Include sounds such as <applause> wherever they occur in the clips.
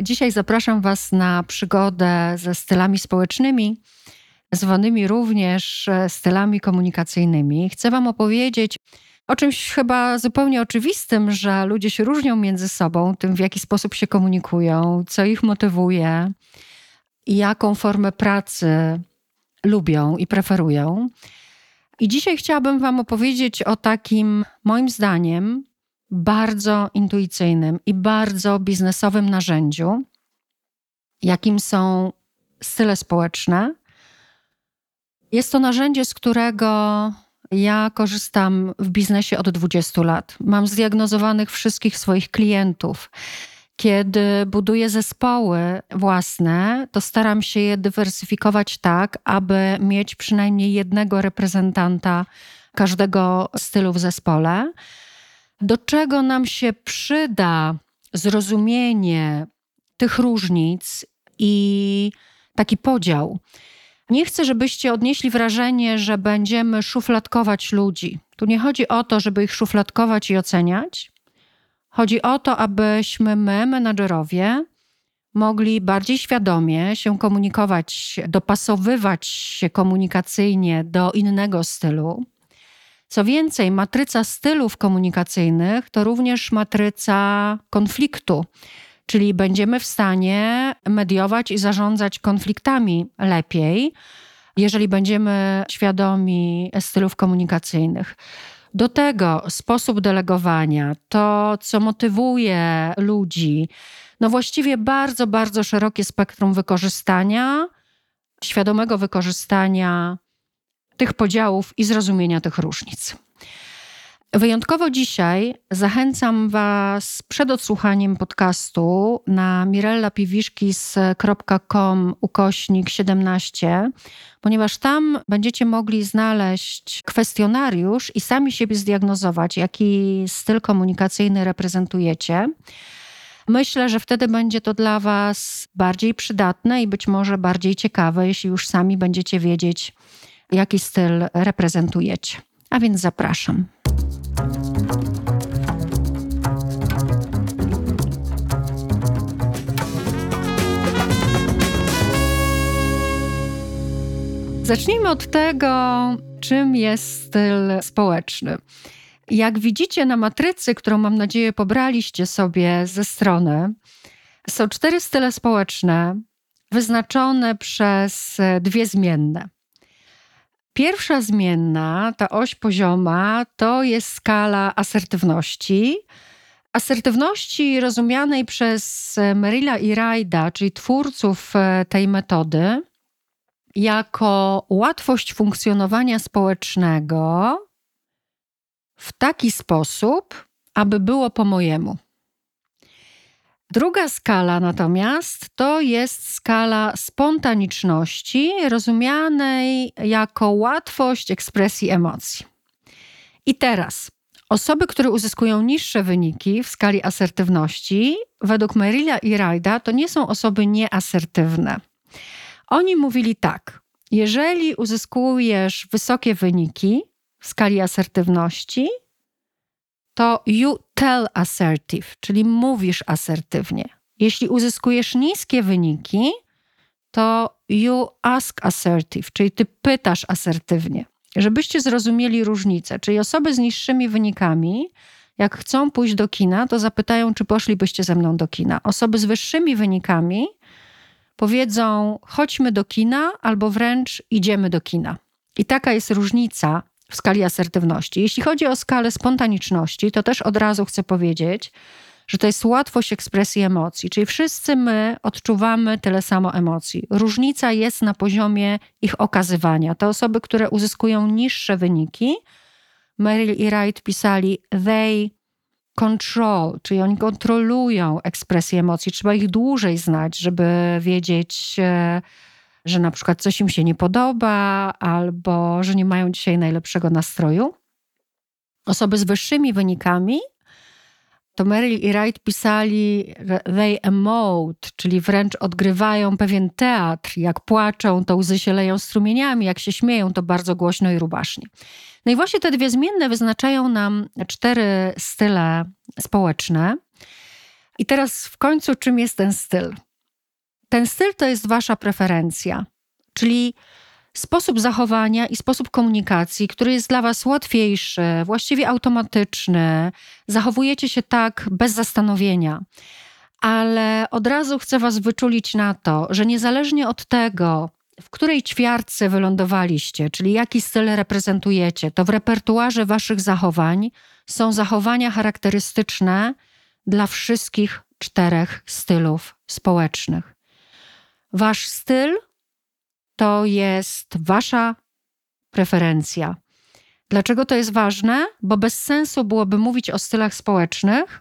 Dzisiaj zapraszam Was na przygodę ze stylami społecznymi, zwanymi również e, stylami komunikacyjnymi. Chcę Wam opowiedzieć o czymś chyba zupełnie oczywistym, że ludzie się różnią między sobą, tym w jaki sposób się komunikują, co ich motywuje jaką formę pracy lubią i preferują. I dzisiaj chciałabym Wam opowiedzieć o takim, moim zdaniem, bardzo intuicyjnym i bardzo biznesowym narzędziu, jakim są style społeczne. Jest to narzędzie, z którego ja korzystam w biznesie od 20 lat. Mam zdiagnozowanych wszystkich swoich klientów. Kiedy buduję zespoły własne, to staram się je dywersyfikować tak, aby mieć przynajmniej jednego reprezentanta każdego stylu w zespole. Do czego nam się przyda zrozumienie tych różnic i taki podział? Nie chcę, żebyście odnieśli wrażenie, że będziemy szufladkować ludzi. Tu nie chodzi o to, żeby ich szufladkować i oceniać. Chodzi o to, abyśmy my, menadżerowie, mogli bardziej świadomie się komunikować, dopasowywać się komunikacyjnie do innego stylu. Co więcej, matryca stylów komunikacyjnych to również matryca konfliktu czyli będziemy w stanie mediować i zarządzać konfliktami lepiej, jeżeli będziemy świadomi stylów komunikacyjnych. Do tego sposób delegowania, to co motywuje ludzi, no właściwie bardzo, bardzo szerokie spektrum wykorzystania, świadomego wykorzystania tych podziałów i zrozumienia tych różnic. Wyjątkowo dzisiaj zachęcam Was przed odsłuchaniem podcastu na mirellapiwiszkis.com ukośnik 17, ponieważ tam będziecie mogli znaleźć kwestionariusz i sami siebie zdiagnozować, jaki styl komunikacyjny reprezentujecie. Myślę, że wtedy będzie to dla Was bardziej przydatne i być może bardziej ciekawe, jeśli już sami będziecie wiedzieć, jaki styl reprezentujecie. A więc zapraszam. Zacznijmy od tego, czym jest styl społeczny. Jak widzicie na matrycy, którą mam nadzieję pobraliście sobie ze strony, są cztery style społeczne wyznaczone przez dwie zmienne. Pierwsza zmienna, ta oś pozioma, to jest skala asertywności. Asertywności rozumianej przez Merilla i Rajda, czyli twórców e, tej metody, jako łatwość funkcjonowania społecznego w taki sposób, aby było po mojemu. Druga skala natomiast to jest skala spontaniczności, rozumianej jako łatwość ekspresji emocji. I teraz osoby, które uzyskują niższe wyniki w skali asertywności, według Merilla i Rajda, to nie są osoby nieasertywne. Oni mówili tak: jeżeli uzyskujesz wysokie wyniki w skali asertywności, to you tell assertive, czyli mówisz asertywnie. Jeśli uzyskujesz niskie wyniki, to you ask assertive, czyli ty pytasz asertywnie. Żebyście zrozumieli różnicę, czyli osoby z niższymi wynikami jak chcą pójść do kina, to zapytają, czy poszlibyście ze mną do kina. Osoby z wyższymi wynikami powiedzą, chodźmy do kina, albo wręcz idziemy do kina. I taka jest różnica w skali asertywności. Jeśli chodzi o skalę spontaniczności, to też od razu chcę powiedzieć, że to jest łatwość ekspresji emocji, czyli wszyscy my odczuwamy tyle samo emocji. Różnica jest na poziomie ich okazywania. Te osoby, które uzyskują niższe wyniki, Merrill i Wright pisali, they control, czyli oni kontrolują ekspresję emocji. Trzeba ich dłużej znać, żeby wiedzieć, e, że na przykład coś im się nie podoba, albo że nie mają dzisiaj najlepszego nastroju. Osoby z wyższymi wynikami to Merrill i Wright pisali they emote, czyli wręcz odgrywają pewien teatr. Jak płaczą, to łzy się leją strumieniami, jak się śmieją, to bardzo głośno i rubasznie. No i właśnie te dwie zmienne wyznaczają nam cztery style społeczne. I teraz w końcu czym jest ten styl? Ten styl to jest wasza preferencja, czyli sposób zachowania i sposób komunikacji, który jest dla Was łatwiejszy, właściwie automatyczny. Zachowujecie się tak bez zastanowienia. Ale od razu chcę Was wyczulić na to, że niezależnie od tego, w której ćwiartce wylądowaliście, czyli jaki styl reprezentujecie, to w repertuarze Waszych zachowań są zachowania charakterystyczne dla wszystkich czterech stylów społecznych. Wasz styl to jest wasza preferencja. Dlaczego to jest ważne? Bo bez sensu byłoby mówić o stylach społecznych,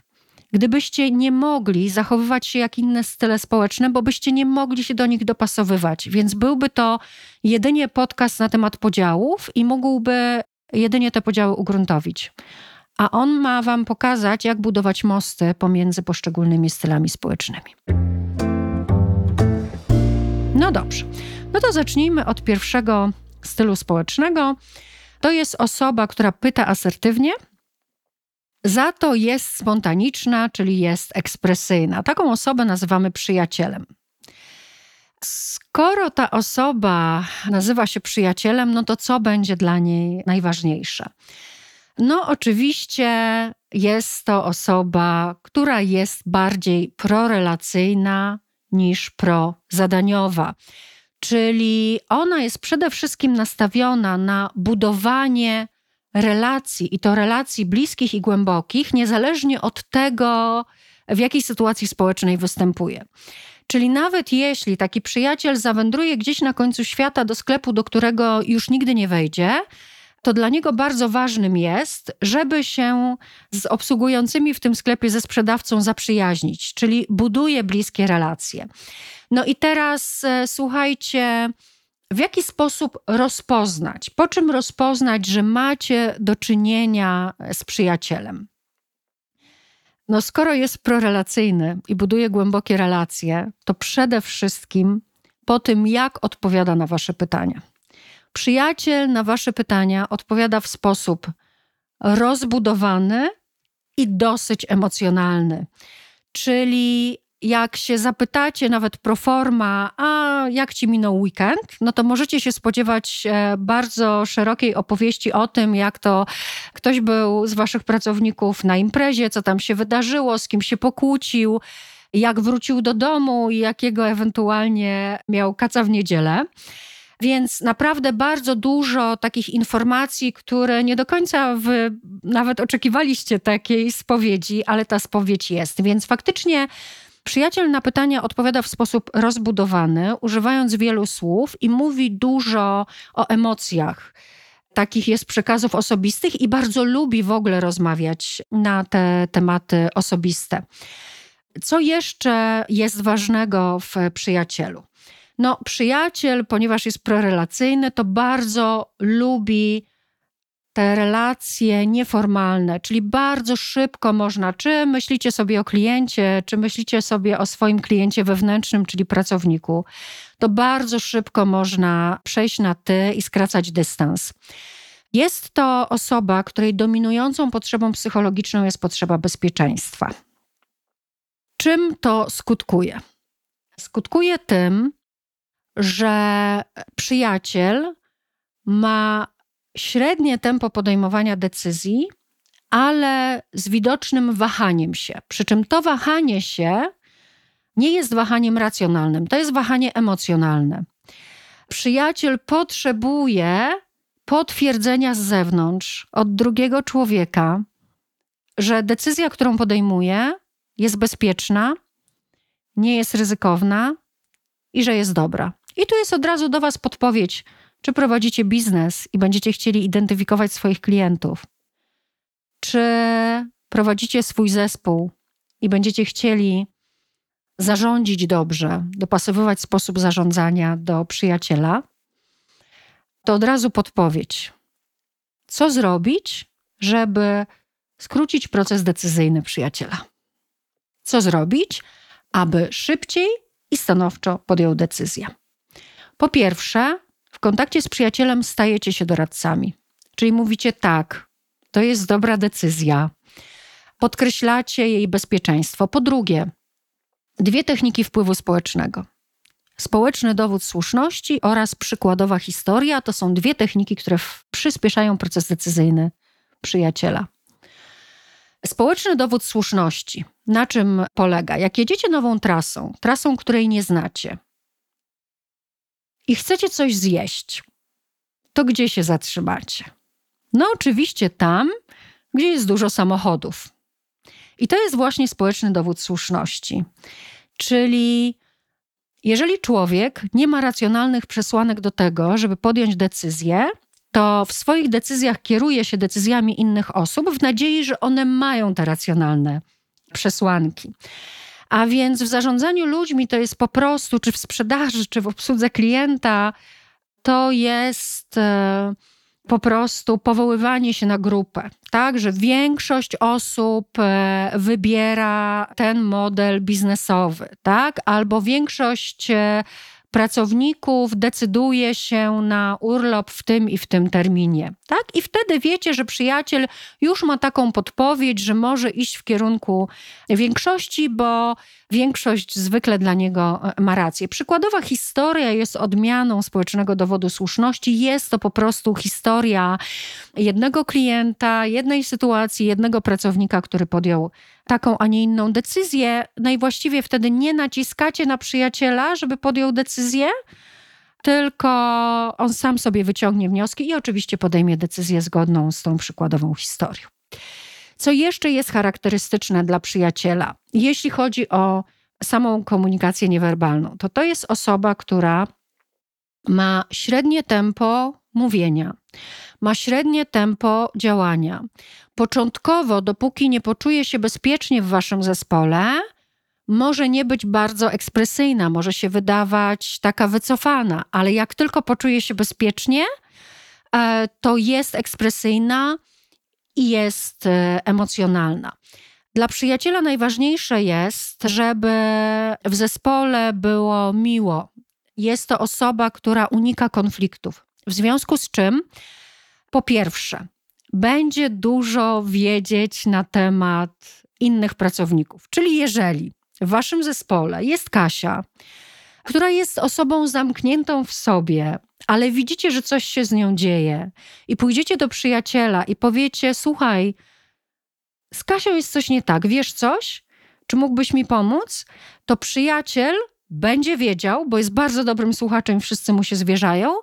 gdybyście nie mogli zachowywać się jak inne style społeczne, bo byście nie mogli się do nich dopasowywać. Więc byłby to jedynie podcast na temat podziałów i mógłby jedynie te podziały ugruntowić. A on ma Wam pokazać, jak budować mosty pomiędzy poszczególnymi stylami społecznymi. No dobrze. No to zacznijmy od pierwszego stylu społecznego. To jest osoba, która pyta asertywnie, za to jest spontaniczna, czyli jest ekspresyjna. Taką osobę nazywamy przyjacielem. Skoro ta osoba nazywa się przyjacielem, no to co będzie dla niej najważniejsze? No, oczywiście jest to osoba, która jest bardziej prorelacyjna niż prozadaniowa czyli ona jest przede wszystkim nastawiona na budowanie relacji i to relacji bliskich i głębokich, niezależnie od tego, w jakiej sytuacji społecznej występuje. Czyli nawet jeśli taki przyjaciel zawędruje gdzieś na końcu świata do sklepu, do którego już nigdy nie wejdzie, to dla niego bardzo ważnym jest, żeby się z obsługującymi w tym sklepie ze sprzedawcą zaprzyjaźnić, czyli buduje bliskie relacje. No i teraz e, słuchajcie, w jaki sposób rozpoznać, po czym rozpoznać, że macie do czynienia z przyjacielem? No, skoro jest prorelacyjny i buduje głębokie relacje, to przede wszystkim po tym, jak odpowiada na Wasze pytania. Przyjaciel na Wasze pytania odpowiada w sposób rozbudowany i dosyć emocjonalny. Czyli jak się zapytacie nawet pro forma, a jak ci minął weekend, no to możecie się spodziewać e, bardzo szerokiej opowieści o tym, jak to ktoś był z waszych pracowników na imprezie, co tam się wydarzyło, z kim się pokłócił, jak wrócił do domu i jakiego ewentualnie miał kaca w niedzielę. Więc naprawdę bardzo dużo takich informacji, które nie do końca wy nawet oczekiwaliście takiej spowiedzi, ale ta spowiedź jest. Więc faktycznie Przyjaciel na pytania odpowiada w sposób rozbudowany, używając wielu słów i mówi dużo o emocjach. Takich jest przekazów osobistych i bardzo lubi w ogóle rozmawiać na te tematy osobiste. Co jeszcze jest ważnego w przyjacielu? No, przyjaciel, ponieważ jest prorelacyjny, to bardzo lubi te relacje nieformalne, czyli bardzo szybko można, czy myślicie sobie o kliencie, czy myślicie sobie o swoim kliencie wewnętrznym, czyli pracowniku, to bardzo szybko można przejść na ty i skracać dystans. Jest to osoba, której dominującą potrzebą psychologiczną jest potrzeba bezpieczeństwa. Czym to skutkuje? Skutkuje tym, że przyjaciel ma średnie tempo podejmowania decyzji, ale z widocznym wahaniem się. Przy czym to wahanie się nie jest wahaniem racjonalnym, to jest wahanie emocjonalne. Przyjaciel potrzebuje potwierdzenia z zewnątrz od drugiego człowieka, że decyzja, którą podejmuje, jest bezpieczna, nie jest ryzykowna i że jest dobra. I tu jest od razu do Was podpowiedź, czy prowadzicie biznes i będziecie chcieli identyfikować swoich klientów, czy prowadzicie swój zespół i będziecie chcieli zarządzić dobrze, dopasowywać sposób zarządzania do przyjaciela, to od razu podpowiedź. Co zrobić, żeby skrócić proces decyzyjny przyjaciela? Co zrobić, aby szybciej i stanowczo podjął decyzję? Po pierwsze, w kontakcie z przyjacielem stajecie się doradcami, czyli mówicie tak, to jest dobra decyzja. Podkreślacie jej bezpieczeństwo. Po drugie, dwie techniki wpływu społecznego. Społeczny dowód słuszności oraz przykładowa historia to są dwie techniki, które przyspieszają proces decyzyjny przyjaciela. Społeczny dowód słuszności. Na czym polega? Jak jedziecie nową trasą, trasą, której nie znacie, i chcecie coś zjeść, to gdzie się zatrzymacie? No, oczywiście tam, gdzie jest dużo samochodów. I to jest właśnie społeczny dowód słuszności. Czyli jeżeli człowiek nie ma racjonalnych przesłanek do tego, żeby podjąć decyzję, to w swoich decyzjach kieruje się decyzjami innych osób w nadziei, że one mają te racjonalne przesłanki. A więc w zarządzaniu ludźmi to jest po prostu, czy w sprzedaży, czy w obsłudze klienta, to jest e, po prostu powoływanie się na grupę, tak, że większość osób e, wybiera ten model biznesowy, tak, albo większość e, pracowników decyduje się na urlop w tym i w tym terminie. Tak? I wtedy wiecie, że przyjaciel już ma taką podpowiedź, że może iść w kierunku większości, bo większość zwykle dla niego e, ma rację. Przykładowa historia jest odmianą społecznego dowodu słuszności. Jest to po prostu historia jednego klienta, jednej sytuacji, jednego pracownika, który podjął taką, a nie inną decyzję. No i właściwie wtedy nie naciskacie na przyjaciela, żeby podjął decyzję, tylko on sam sobie wyciągnie wnioski i oczywiście podejmie decyzję zgodną z tą przykładową historią. Co jeszcze jest charakterystyczne dla przyjaciela, jeśli chodzi o samą komunikację niewerbalną, to to jest osoba, która ma średnie tempo mówienia, ma średnie tempo działania. Początkowo, dopóki nie poczuje się bezpiecznie w waszym zespole, może nie być bardzo ekspresyjna, może się wydawać taka wycofana, ale jak tylko poczuje się bezpiecznie, e, to jest ekspresyjna i jest e, emocjonalna. Dla przyjaciela najważniejsze jest, żeby w zespole było miło. Jest to osoba, która unika konfliktów. W związku z czym, po pierwsze, będzie dużo wiedzieć na temat innych pracowników. Czyli jeżeli w waszym zespole jest Kasia, która jest osobą zamkniętą w sobie, ale widzicie, że coś się z nią dzieje, i pójdziecie do przyjaciela i powiecie: Słuchaj, z Kasią jest coś nie tak, wiesz coś? Czy mógłbyś mi pomóc? To przyjaciel będzie wiedział, bo jest bardzo dobrym słuchaczem, wszyscy mu się zwierzają,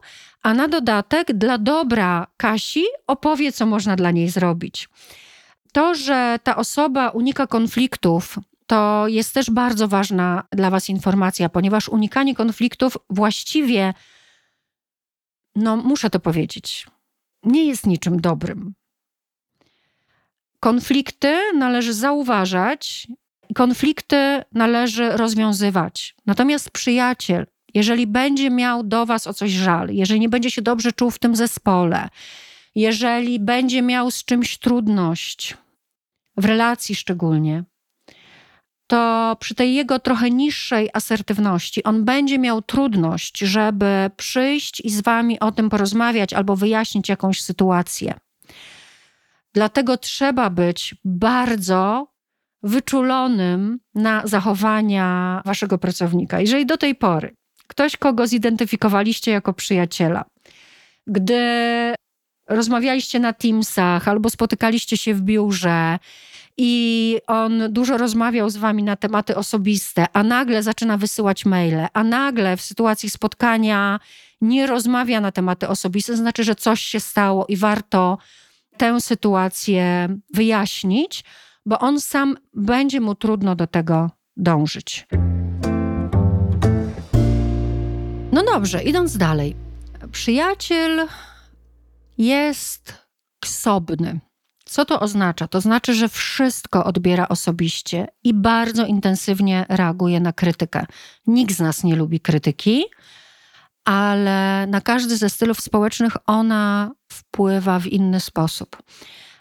a na dodatek dla dobra Kasi opowie, co można dla niej zrobić. To, że ta osoba unika konfliktów, to jest też bardzo ważna dla Was informacja, ponieważ unikanie konfliktów właściwie, no muszę to powiedzieć, nie jest niczym dobrym. Konflikty należy zauważać, konflikty należy rozwiązywać. Natomiast przyjaciel, jeżeli będzie miał do Was o coś żal, jeżeli nie będzie się dobrze czuł w tym zespole, jeżeli będzie miał z czymś trudność, w relacji szczególnie, to przy tej jego trochę niższej asertywności on będzie miał trudność, żeby przyjść i z Wami o tym porozmawiać albo wyjaśnić jakąś sytuację. Dlatego trzeba być bardzo wyczulonym na zachowania waszego pracownika. Jeżeli do tej pory ktoś, kogo zidentyfikowaliście jako przyjaciela, gdy rozmawialiście na Teamsach albo spotykaliście się w biurze i on dużo rozmawiał z wami na tematy osobiste, a nagle zaczyna wysyłać maile, a nagle w sytuacji spotkania nie rozmawia na tematy osobiste, znaczy, że coś się stało i warto tę sytuację wyjaśnić, bo on sam będzie mu trudno do tego dążyć. No dobrze, idąc dalej. Przyjaciel jest ksobny. Co to oznacza? To znaczy, że wszystko odbiera osobiście i bardzo intensywnie reaguje na krytykę. Nikt z nas nie lubi krytyki, ale na każdy ze stylów społecznych ona wpływa w inny sposób.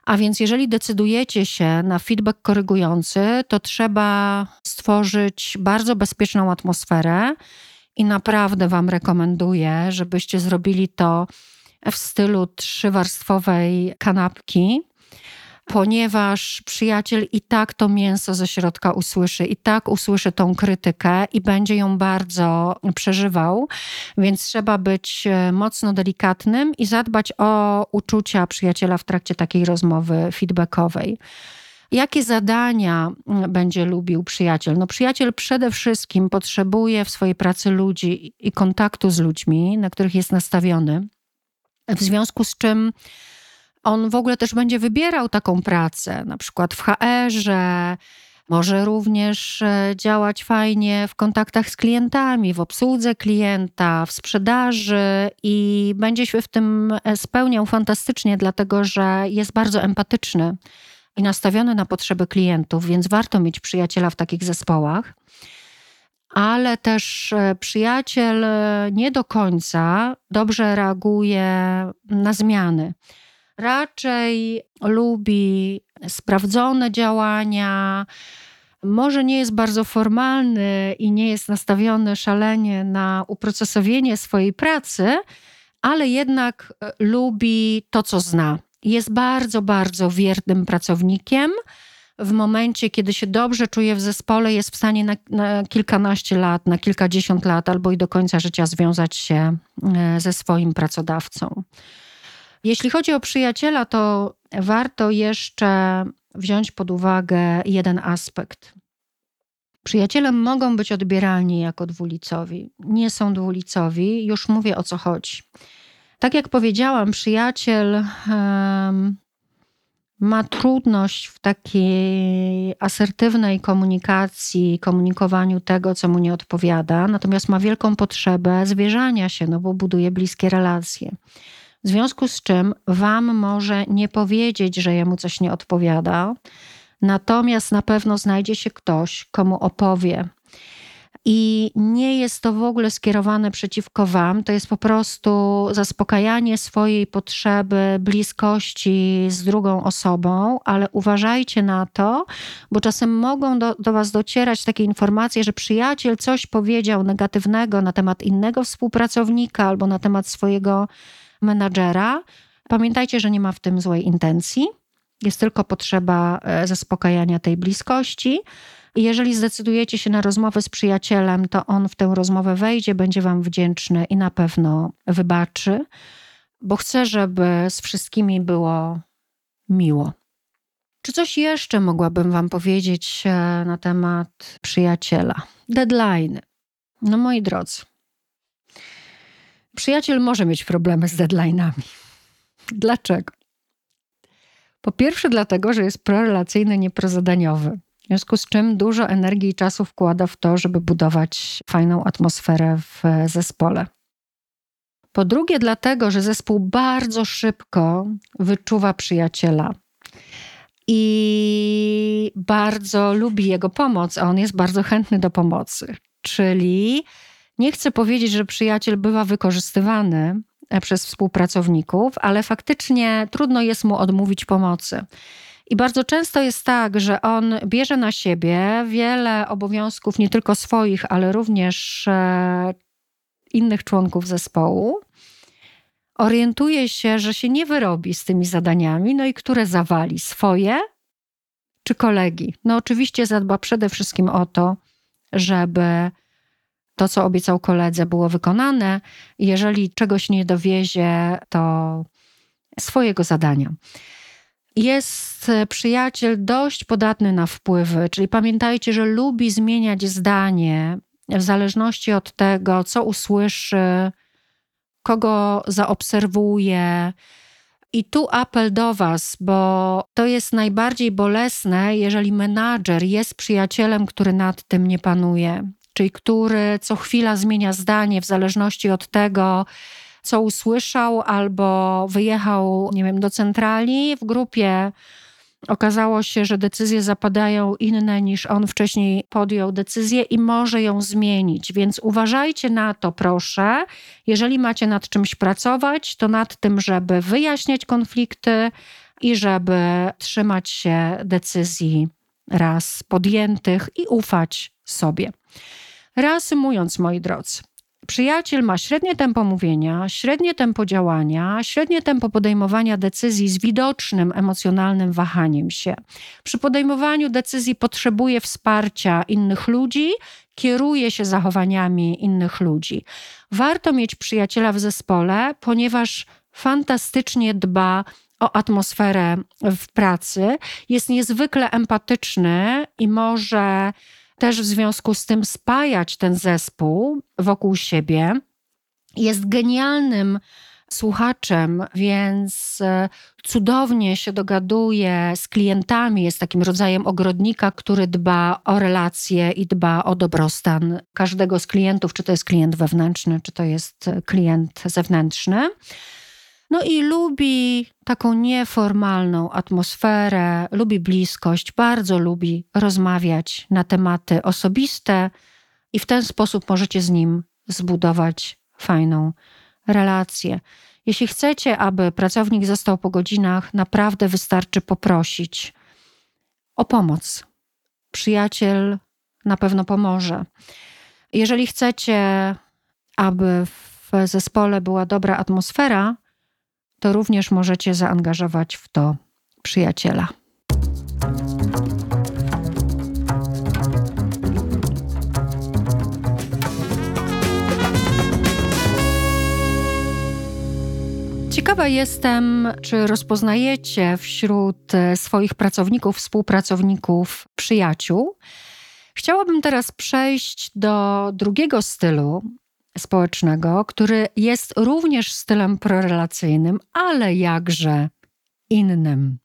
A więc, jeżeli decydujecie się na feedback korygujący, to trzeba stworzyć bardzo bezpieczną atmosferę i naprawdę Wam rekomenduję, żebyście zrobili to w stylu trzywarstwowej kanapki, ponieważ przyjaciel i tak to mięso ze środka usłyszy, i tak usłyszy tą krytykę i będzie ją bardzo przeżywał, więc trzeba być e, mocno delikatnym i zadbać o uczucia przyjaciela w trakcie takiej rozmowy feedbackowej. Jakie zadania mm, będzie lubił przyjaciel? No, przyjaciel przede wszystkim potrzebuje w swojej pracy ludzi i kontaktu z ludźmi, na których jest nastawiony. W związku z czym on w ogóle też będzie wybierał taką pracę, na przykład w HR-ze, może również e, działać fajnie w kontaktach z klientami, w obsłudze klienta, w sprzedaży i będzie się w tym e, spełniał fantastycznie, dlatego że jest bardzo empatyczny i nastawiony na potrzeby klientów, więc warto mieć przyjaciela w takich zespołach. Ale też e, przyjaciel nie do końca dobrze reaguje na zmiany raczej lubi sprawdzone działania. Może nie jest bardzo formalny i nie jest nastawiony szalenie na uprocesowienie swojej pracy, ale jednak e, lubi to, co zna. Jest bardzo, bardzo wiernym pracownikiem. W momencie, kiedy się dobrze czuje w zespole, jest w stanie na, na kilkanaście lat, na kilkadziesiąt lat albo i do końca życia związać się e, ze swoim pracodawcą. Jeśli chodzi o przyjaciela, to warto jeszcze wziąć pod uwagę jeden aspekt. Przyjaciele mogą być odbieralni jako dwulicowi. Nie są dwulicowi, już mówię o co chodzi. Tak jak powiedziałam, przyjaciel ma trudność w takiej asertywnej komunikacji, komunikowaniu tego, co mu nie odpowiada, natomiast ma wielką potrzebę zwierzania się, no bo buduje bliskie relacje. W związku z czym Wam może nie powiedzieć, że jemu coś nie odpowiada, natomiast na pewno znajdzie się ktoś, komu opowie. I nie jest to w ogóle skierowane przeciwko Wam, to jest po prostu zaspokajanie swojej potrzeby bliskości z drugą osobą, ale uważajcie na to, bo czasem mogą do, do Was docierać takie informacje, że przyjaciel coś powiedział negatywnego na temat innego współpracownika albo na temat swojego menadżera. Pamiętajcie, że nie ma w tym złej intencji. Jest tylko potrzeba e, zaspokajania tej bliskości. I jeżeli zdecydujecie się na rozmowę z przyjacielem, to on w tę rozmowę wejdzie, będzie Wam wdzięczny i na pewno wybaczy, bo chcę, żeby z wszystkimi było miło. Czy coś jeszcze mogłabym Wam powiedzieć e, na temat przyjaciela? Deadline. No moi drodzy, Przyjaciel może mieć problemy z deadline'ami. Dlaczego? Po pierwsze, dlatego, że jest prorelacyjny, nieprozadaniowy. W związku z czym dużo energii i czasu wkłada w to, żeby budować fajną atmosferę w zespole. Po drugie, dlatego, że zespół bardzo szybko wyczuwa przyjaciela i bardzo lubi jego pomoc, a on jest bardzo chętny do pomocy. Czyli nie chcę powiedzieć, że przyjaciel bywa wykorzystywany e, przez współpracowników, ale faktycznie trudno jest mu odmówić pomocy. I bardzo często jest tak, że on bierze na siebie wiele obowiązków, nie tylko swoich, ale również e, innych członków zespołu. Orientuje się, że się nie wyrobi z tymi zadaniami, no i które zawali swoje czy kolegi. No, oczywiście zadba przede wszystkim o to, żeby to, co obiecał koledze, było wykonane. Jeżeli czegoś nie dowiezie, to swojego zadania. Jest przyjaciel dość podatny na wpływy, czyli pamiętajcie, że lubi zmieniać zdanie w zależności od tego, co usłyszy, kogo zaobserwuje. I tu apel do Was, bo to jest najbardziej bolesne, jeżeli menadżer jest przyjacielem, który nad tym nie panuje, czyli który co chwila zmienia zdanie w zależności od tego, co usłyszał, albo wyjechał, nie wiem, do centrali w grupie. Okazało się, że decyzje zapadają inne niż on wcześniej podjął decyzję i może ją zmienić. Więc uważajcie na to, proszę. Jeżeli macie nad czymś pracować, to nad tym, żeby wyjaśniać konflikty i żeby trzymać się decyzji raz podjętych i ufać sobie. Reasumując, moi drodzy, Przyjaciel ma średnie tempo mówienia, średnie tempo działania, średnie tempo podejmowania decyzji z widocznym emocjonalnym wahaniem się. Przy podejmowaniu decyzji potrzebuje wsparcia innych ludzi, kieruje się zachowaniami innych ludzi. Warto mieć przyjaciela w zespole, ponieważ fantastycznie dba o atmosferę w pracy, jest niezwykle empatyczny i może też w związku z tym spajać ten zespół wokół siebie. Jest genialnym słuchaczem, więc e, cudownie się dogaduje z klientami, jest takim rodzajem ogrodnika, który dba o relacje i dba o dobrostan każdego z klientów, czy to jest klient wewnętrzny, czy to jest klient zewnętrzny. No i lubi taką nieformalną atmosferę, lubi bliskość, bardzo lubi rozmawiać na tematy osobiste i w ten sposób możecie z nim zbudować fajną relację. Jeśli chcecie, aby pracownik został po godzinach, naprawdę wystarczy poprosić o pomoc. Przyjaciel na pewno pomoże. Jeżeli chcecie, aby w zespole była dobra atmosfera, to również możecie zaangażować w to przyjaciela. Ciekawa jestem, czy rozpoznajecie wśród swoich pracowników, współpracowników, przyjaciół. Chciałabym teraz przejść do drugiego stylu, społecznego, który jest również stylem prorelacyjnym, ale jakże innym.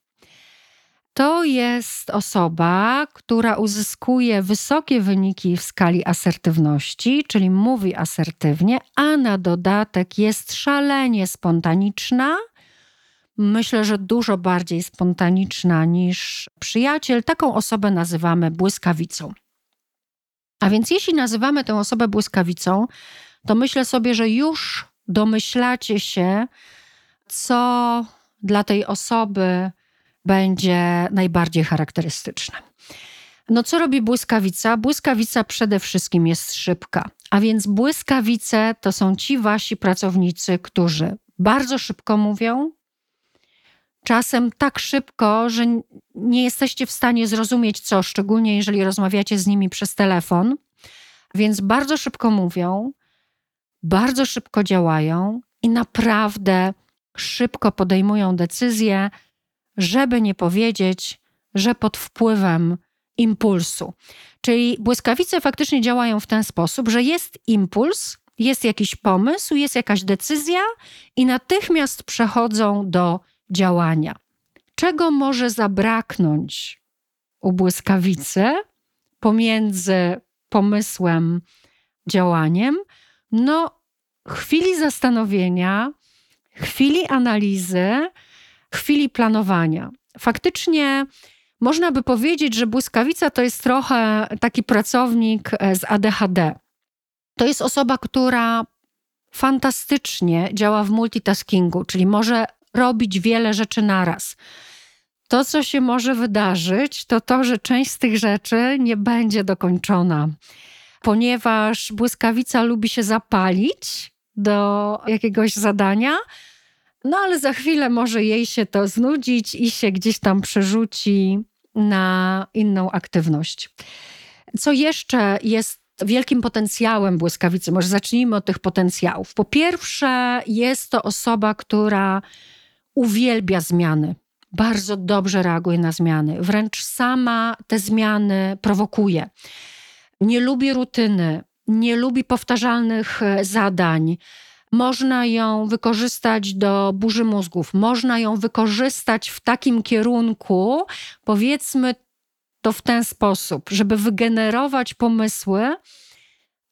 To jest osoba, która uzyskuje wysokie wyniki w skali asertywności, czyli mówi asertywnie, a na dodatek jest szalenie spontaniczna. Myślę, że dużo bardziej spontaniczna niż przyjaciel. Taką osobę nazywamy błyskawicą. A więc jeśli nazywamy tę osobę błyskawicą, to myślę sobie, że już domyślacie się, co dla tej osoby będzie najbardziej charakterystyczne. No co robi błyskawica? Błyskawica przede wszystkim jest szybka. A więc błyskawice to są ci wasi pracownicy, którzy bardzo szybko mówią, czasem tak szybko, że nie jesteście w stanie zrozumieć co, szczególnie jeżeli rozmawiacie z nimi przez telefon. Więc bardzo szybko mówią, bardzo szybko działają i naprawdę szybko podejmują decyzje, żeby nie powiedzieć, że pod wpływem impulsu. Czyli błyskawice faktycznie działają w ten sposób, że jest impuls, jest jakiś pomysł, jest jakaś decyzja i natychmiast przechodzą do działania. Czego może zabraknąć u błyskawicy pomiędzy pomysłem, działaniem? No, chwili zastanowienia, chwili analizy, chwili planowania. Faktycznie można by powiedzieć, że błyskawica to jest trochę taki pracownik e, z ADHD. To jest osoba, która fantastycznie działa w multitaskingu, czyli może robić wiele rzeczy naraz. To, co się może wydarzyć, to to, że część z tych rzeczy nie będzie dokończona ponieważ błyskawica lubi się zapalić do jakiegoś zadania, no ale za chwilę może jej się to znudzić i się gdzieś tam przerzuci na inną aktywność. Co jeszcze jest wielkim potencjałem błyskawicy? Może zacznijmy od tych potencjałów. Po pierwsze, jest to osoba, która uwielbia zmiany. Bardzo dobrze reaguje na zmiany. Wręcz sama te zmiany prowokuje. Nie lubi rutyny, nie lubi powtarzalnych e, zadań. Można ją wykorzystać do burzy mózgów, można ją wykorzystać w takim kierunku, powiedzmy to w ten sposób, żeby wygenerować pomysły,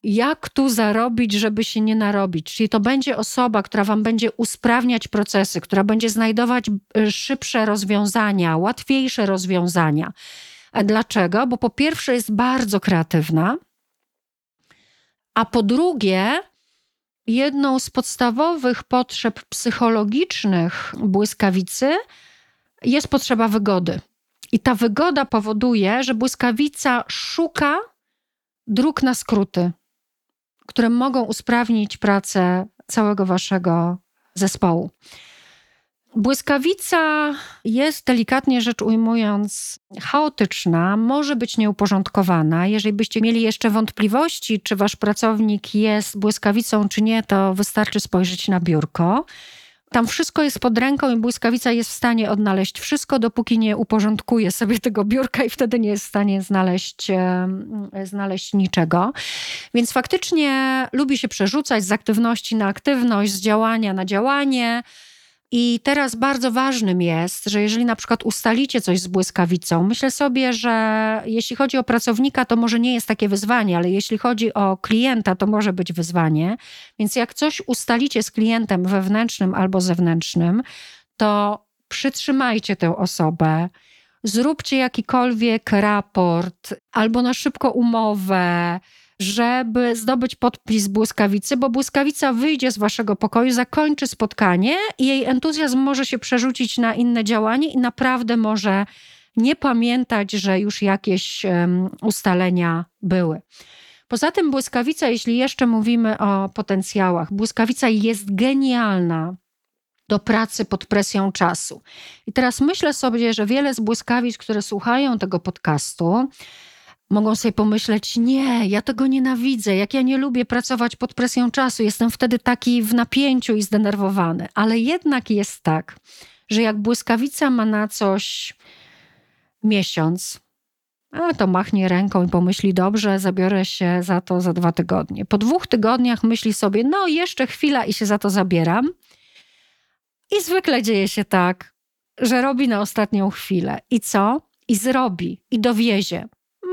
jak tu zarobić, żeby się nie narobić. Czyli to będzie osoba, która Wam będzie usprawniać procesy, która będzie znajdować y, szybsze rozwiązania, łatwiejsze rozwiązania. Dlaczego? Bo po pierwsze jest bardzo kreatywna, a po drugie, jedną z podstawowych potrzeb psychologicznych błyskawicy jest potrzeba wygody. I ta wygoda powoduje, że błyskawica szuka dróg na skróty które mogą usprawnić pracę całego waszego zespołu. Błyskawica jest delikatnie rzecz ujmując chaotyczna, może być nieuporządkowana. Jeżeli byście mieli jeszcze wątpliwości, czy wasz pracownik jest błyskawicą, czy nie, to wystarczy spojrzeć na biurko. Tam wszystko jest pod ręką i błyskawica jest w stanie odnaleźć wszystko, dopóki nie uporządkuje sobie tego biurka i wtedy nie jest w stanie znaleźć, znaleźć niczego. Więc faktycznie lubi się przerzucać z aktywności na aktywność, z działania na działanie. I teraz bardzo ważnym jest, że jeżeli na przykład ustalicie coś z błyskawicą, myślę sobie, że jeśli chodzi o pracownika, to może nie jest takie wyzwanie, ale jeśli chodzi o klienta, to może być wyzwanie. Więc jak coś ustalicie z klientem wewnętrznym albo zewnętrznym, to przytrzymajcie tę osobę, zróbcie jakikolwiek raport albo na szybko umowę żeby zdobyć podpis błyskawicy, bo błyskawica wyjdzie z waszego pokoju, zakończy spotkanie i jej entuzjazm może się przerzucić na inne działanie i naprawdę może nie pamiętać, że już jakieś um, ustalenia były. Poza tym błyskawica, jeśli jeszcze mówimy o potencjałach, błyskawica jest genialna do pracy pod presją czasu. I teraz myślę sobie, że wiele z błyskawic, które słuchają tego podcastu, mogą sobie pomyśleć: Nie, ja tego nienawidzę, jak ja nie lubię pracować pod presją czasu, jestem wtedy taki w napięciu i zdenerwowany. Ale jednak jest tak, że jak błyskawica ma na coś miesiąc, a to machnie ręką i pomyśli: Dobrze, zabiorę się za to za dwa tygodnie. Po dwóch tygodniach myśli sobie: No, jeszcze chwila i się za to zabieram. I zwykle dzieje się tak, że robi na ostatnią chwilę. I co? I zrobi, i dowiezie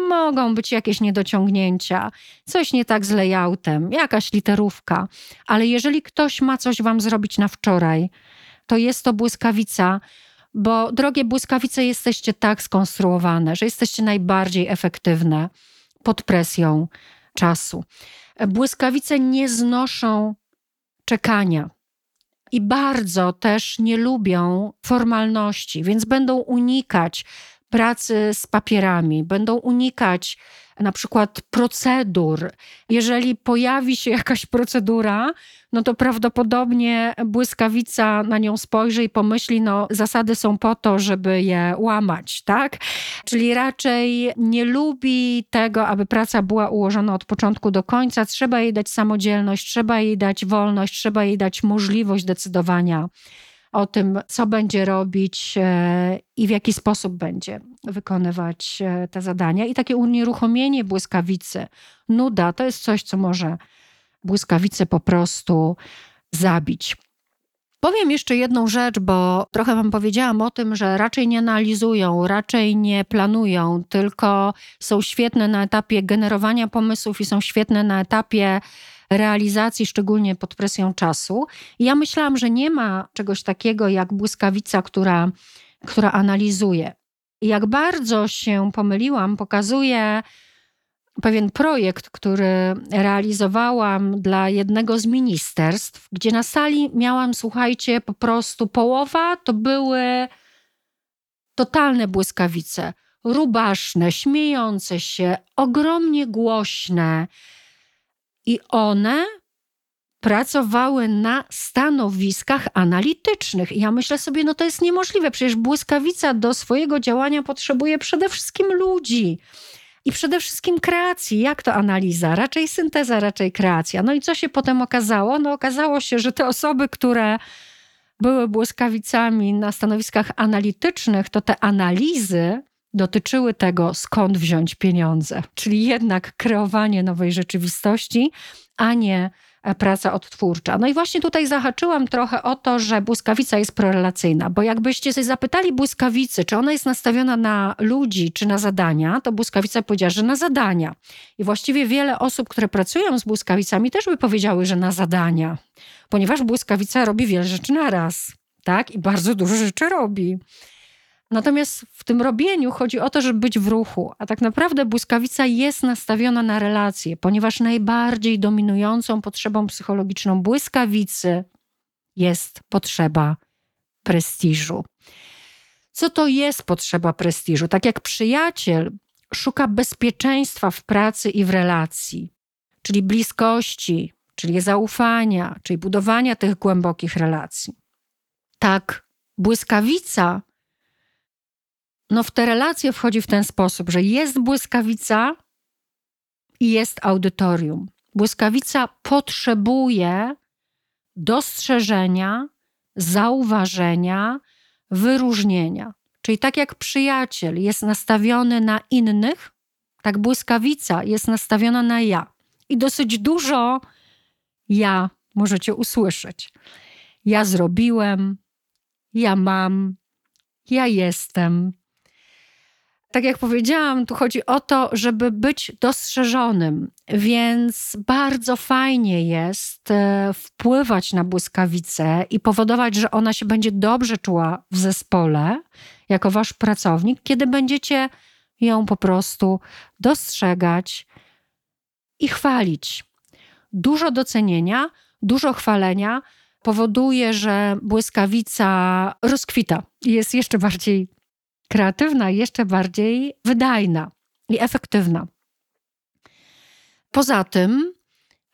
mogą być jakieś niedociągnięcia, coś nie tak z layoutem, jakaś literówka, ale jeżeli ktoś ma coś wam zrobić na wczoraj, to jest to błyskawica, bo drogie błyskawice jesteście tak skonstruowane, że jesteście najbardziej efektywne pod presją czasu. Błyskawice nie znoszą czekania i bardzo też nie lubią formalności, więc będą unikać pracy z papierami, będą unikać na przykład procedur. Jeżeli pojawi się jakaś procedura, no to prawdopodobnie błyskawica na nią spojrzy i pomyśli, no zasady są po to, żeby je łamać, tak? Czyli raczej nie lubi tego, aby praca była ułożona od początku do końca. Trzeba jej dać samodzielność, trzeba jej dać wolność, trzeba jej dać możliwość decydowania o tym, co będzie robić e, i w jaki sposób będzie wykonywać e, te zadania. I takie unieruchomienie błyskawicy, nuda, to jest coś, co może błyskawicę po prostu zabić. Powiem jeszcze jedną rzecz, bo trochę Wam powiedziałam o tym, że raczej nie analizują, raczej nie planują, tylko są świetne na etapie generowania pomysłów i są świetne na etapie realizacji, szczególnie pod presją czasu. I ja myślałam, że nie ma czegoś takiego jak błyskawica, która, która analizuje. I jak bardzo się pomyliłam, pokazuje pewien projekt, który realizowałam dla jednego z ministerstw, gdzie na sali miałam, słuchajcie, po prostu połowa to były totalne błyskawice. Rubaszne, śmiejące się, ogromnie głośne. I one pracowały na stanowiskach analitycznych. I ja myślę sobie, no to jest niemożliwe. Przecież błyskawica do swojego działania potrzebuje przede wszystkim ludzi. I przede wszystkim kreacji. Jak to analiza? Raczej synteza, raczej kreacja. No i co się potem okazało? No okazało się, że te osoby, które były błyskawicami na stanowiskach analitycznych, to te analizy dotyczyły tego, skąd wziąć pieniądze, czyli jednak kreowanie nowej rzeczywistości, a nie e, praca odtwórcza. No i właśnie tutaj zahaczyłam trochę o to, że błyskawica jest prorelacyjna, bo jakbyście sobie zapytali błyskawicy, czy ona jest nastawiona na ludzi, czy na zadania, to błyskawica powiedziała, że na zadania. I właściwie wiele osób, które pracują z błyskawicami, też by powiedziały, że na zadania, ponieważ błyskawica robi wiele rzeczy na raz, tak? I bardzo dużo rzeczy robi. Natomiast w tym robieniu chodzi o to, żeby być w ruchu, a tak naprawdę błyskawica jest nastawiona na relacje, ponieważ najbardziej dominującą potrzebą psychologiczną błyskawicy jest potrzeba prestiżu. Co to jest potrzeba prestiżu? Tak jak przyjaciel szuka bezpieczeństwa w pracy i w relacji, czyli bliskości, czyli zaufania, czyli budowania tych głębokich relacji. Tak, błyskawica no w te relacje wchodzi w ten sposób, że jest błyskawica i jest audytorium. Błyskawica potrzebuje dostrzeżenia, zauważenia, wyróżnienia. Czyli tak jak przyjaciel jest nastawiony na innych, tak błyskawica jest nastawiona na ja. I dosyć dużo ja możecie usłyszeć. Ja zrobiłem, ja mam, ja jestem, tak jak powiedziałam, tu chodzi o to, żeby być dostrzeżonym, więc bardzo fajnie jest e, wpływać na błyskawicę i powodować, że ona się będzie dobrze czuła w zespole, jako wasz pracownik, kiedy będziecie ją po prostu dostrzegać i chwalić. Dużo docenienia, dużo chwalenia powoduje, że błyskawica rozkwita i jest jeszcze bardziej kreatywna, jeszcze bardziej wydajna i efektywna. Poza tym,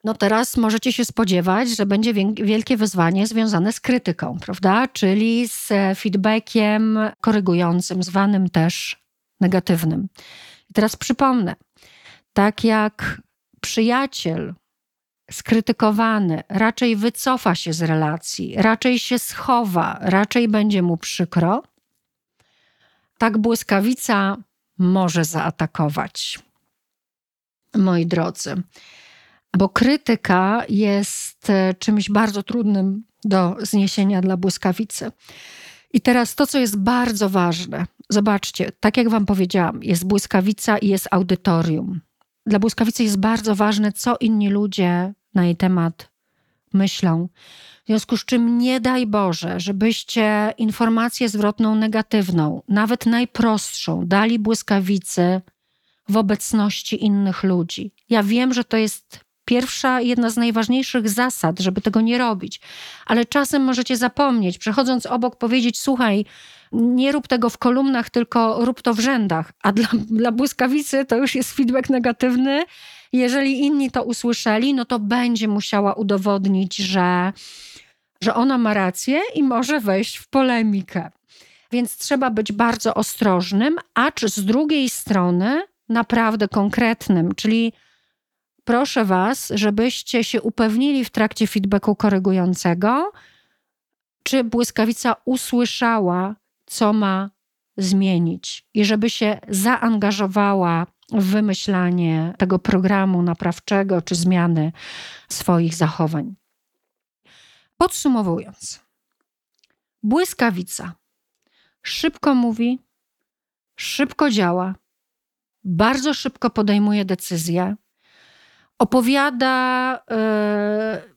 no teraz możecie się spodziewać, że będzie wielkie wyzwanie związane z krytyką, prawda? Czyli z feedbackiem korygującym, zwanym też negatywnym. I teraz przypomnę, tak jak przyjaciel skrytykowany raczej wycofa się z relacji, raczej się schowa, raczej będzie mu przykro, tak błyskawica może zaatakować. Moi drodzy, bo krytyka jest e, czymś bardzo trudnym do zniesienia dla błyskawicy. I teraz to, co jest bardzo ważne. Zobaczcie, tak jak Wam powiedziałam, jest błyskawica i jest audytorium. Dla błyskawicy jest bardzo ważne, co inni ludzie na jej temat myślą. W związku z czym nie daj Boże, żebyście informację zwrotną negatywną, nawet najprostszą, dali błyskawicy w obecności innych ludzi. Ja wiem, że to jest pierwsza, jedna z najważniejszych zasad, żeby tego nie robić, ale czasem możecie zapomnieć, przechodząc obok, powiedzieć: Słuchaj, nie rób tego w kolumnach, tylko rób to w rzędach. A dla, dla błyskawicy to już jest feedback negatywny. Jeżeli inni to usłyszeli, no to będzie musiała udowodnić, że że ona ma rację i może wejść w polemikę. Więc trzeba być bardzo ostrożnym, acz z drugiej strony naprawdę konkretnym, czyli proszę Was, żebyście się upewnili w trakcie feedbacku korygującego, czy błyskawica usłyszała, co ma zmienić i żeby się zaangażowała wymyślanie tego programu naprawczego czy zmiany swoich zachowań. Podsumowując, błyskawica szybko mówi, szybko działa, bardzo szybko podejmuje decyzje, opowiada yy,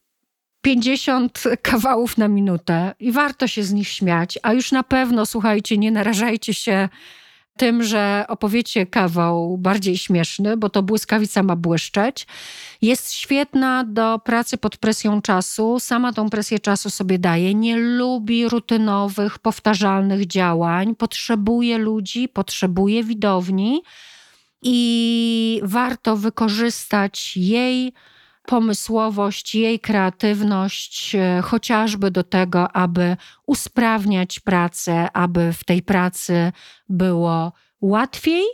50 kawałów na minutę i warto się z nich śmiać, a już na pewno, słuchajcie, nie narażajcie się tym, że opowiecie kawał bardziej śmieszny, bo to błyskawica ma błyszczeć. Jest świetna do pracy pod presją czasu. Sama tą presję czasu sobie daje. Nie lubi rutynowych, powtarzalnych działań. Potrzebuje ludzi, potrzebuje widowni i warto wykorzystać jej pomysłowość, jej kreatywność, e, chociażby do tego, aby usprawniać pracę, aby w tej pracy było łatwiej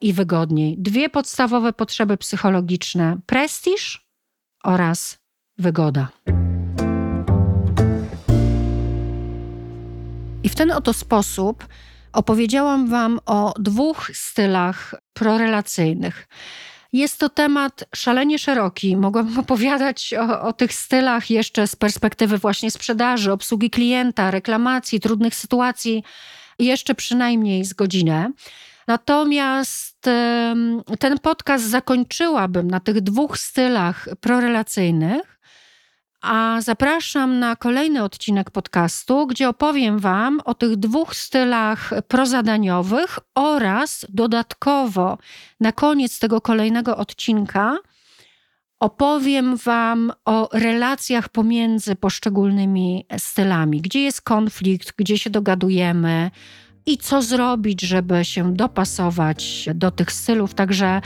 i wygodniej. Dwie podstawowe potrzeby psychologiczne: prestiż oraz wygoda. w ten oto sposób opowiedziałam Wam o dwóch stylach prorelacyjnych. Jest to temat szalenie szeroki. Mogłabym <laughs> opowiadać o, o, tych stylach jeszcze z perspektywy właśnie sprzedaży, obsługi klienta, reklamacji, trudnych sytuacji, jeszcze przynajmniej z godzinę. Natomiast ten podcast zakończyłabym na tych dwóch stylach prorelacyjnych, a zapraszam na kolejny odcinek podcastu, gdzie opowiem Wam o tych dwóch stylach prozadaniowych oraz dodatkowo na koniec tego kolejnego odcinka opowiem Wam o relacjach pomiędzy poszczególnymi stylami, gdzie jest konflikt, gdzie się dogadujemy, i co zrobić, żeby się dopasować do tych stylów. Także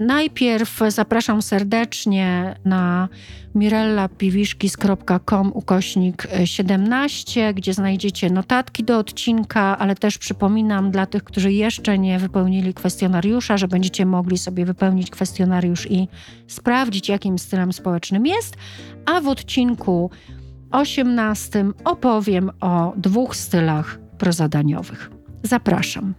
najpierw zapraszam serdecznie na mirellapiwiszkis.com ukośnik 17, gdzie znajdziecie notatki do odcinka, ale też przypominam dla tych, którzy jeszcze nie wypełnili kwestionariusza, że będziecie mogli sobie wypełnić kwestionariusz i sprawdzić, jakim stylem społecznym jest. A w odcinku 18 opowiem o dwóch stylach prozadaniowych. Zapraszam.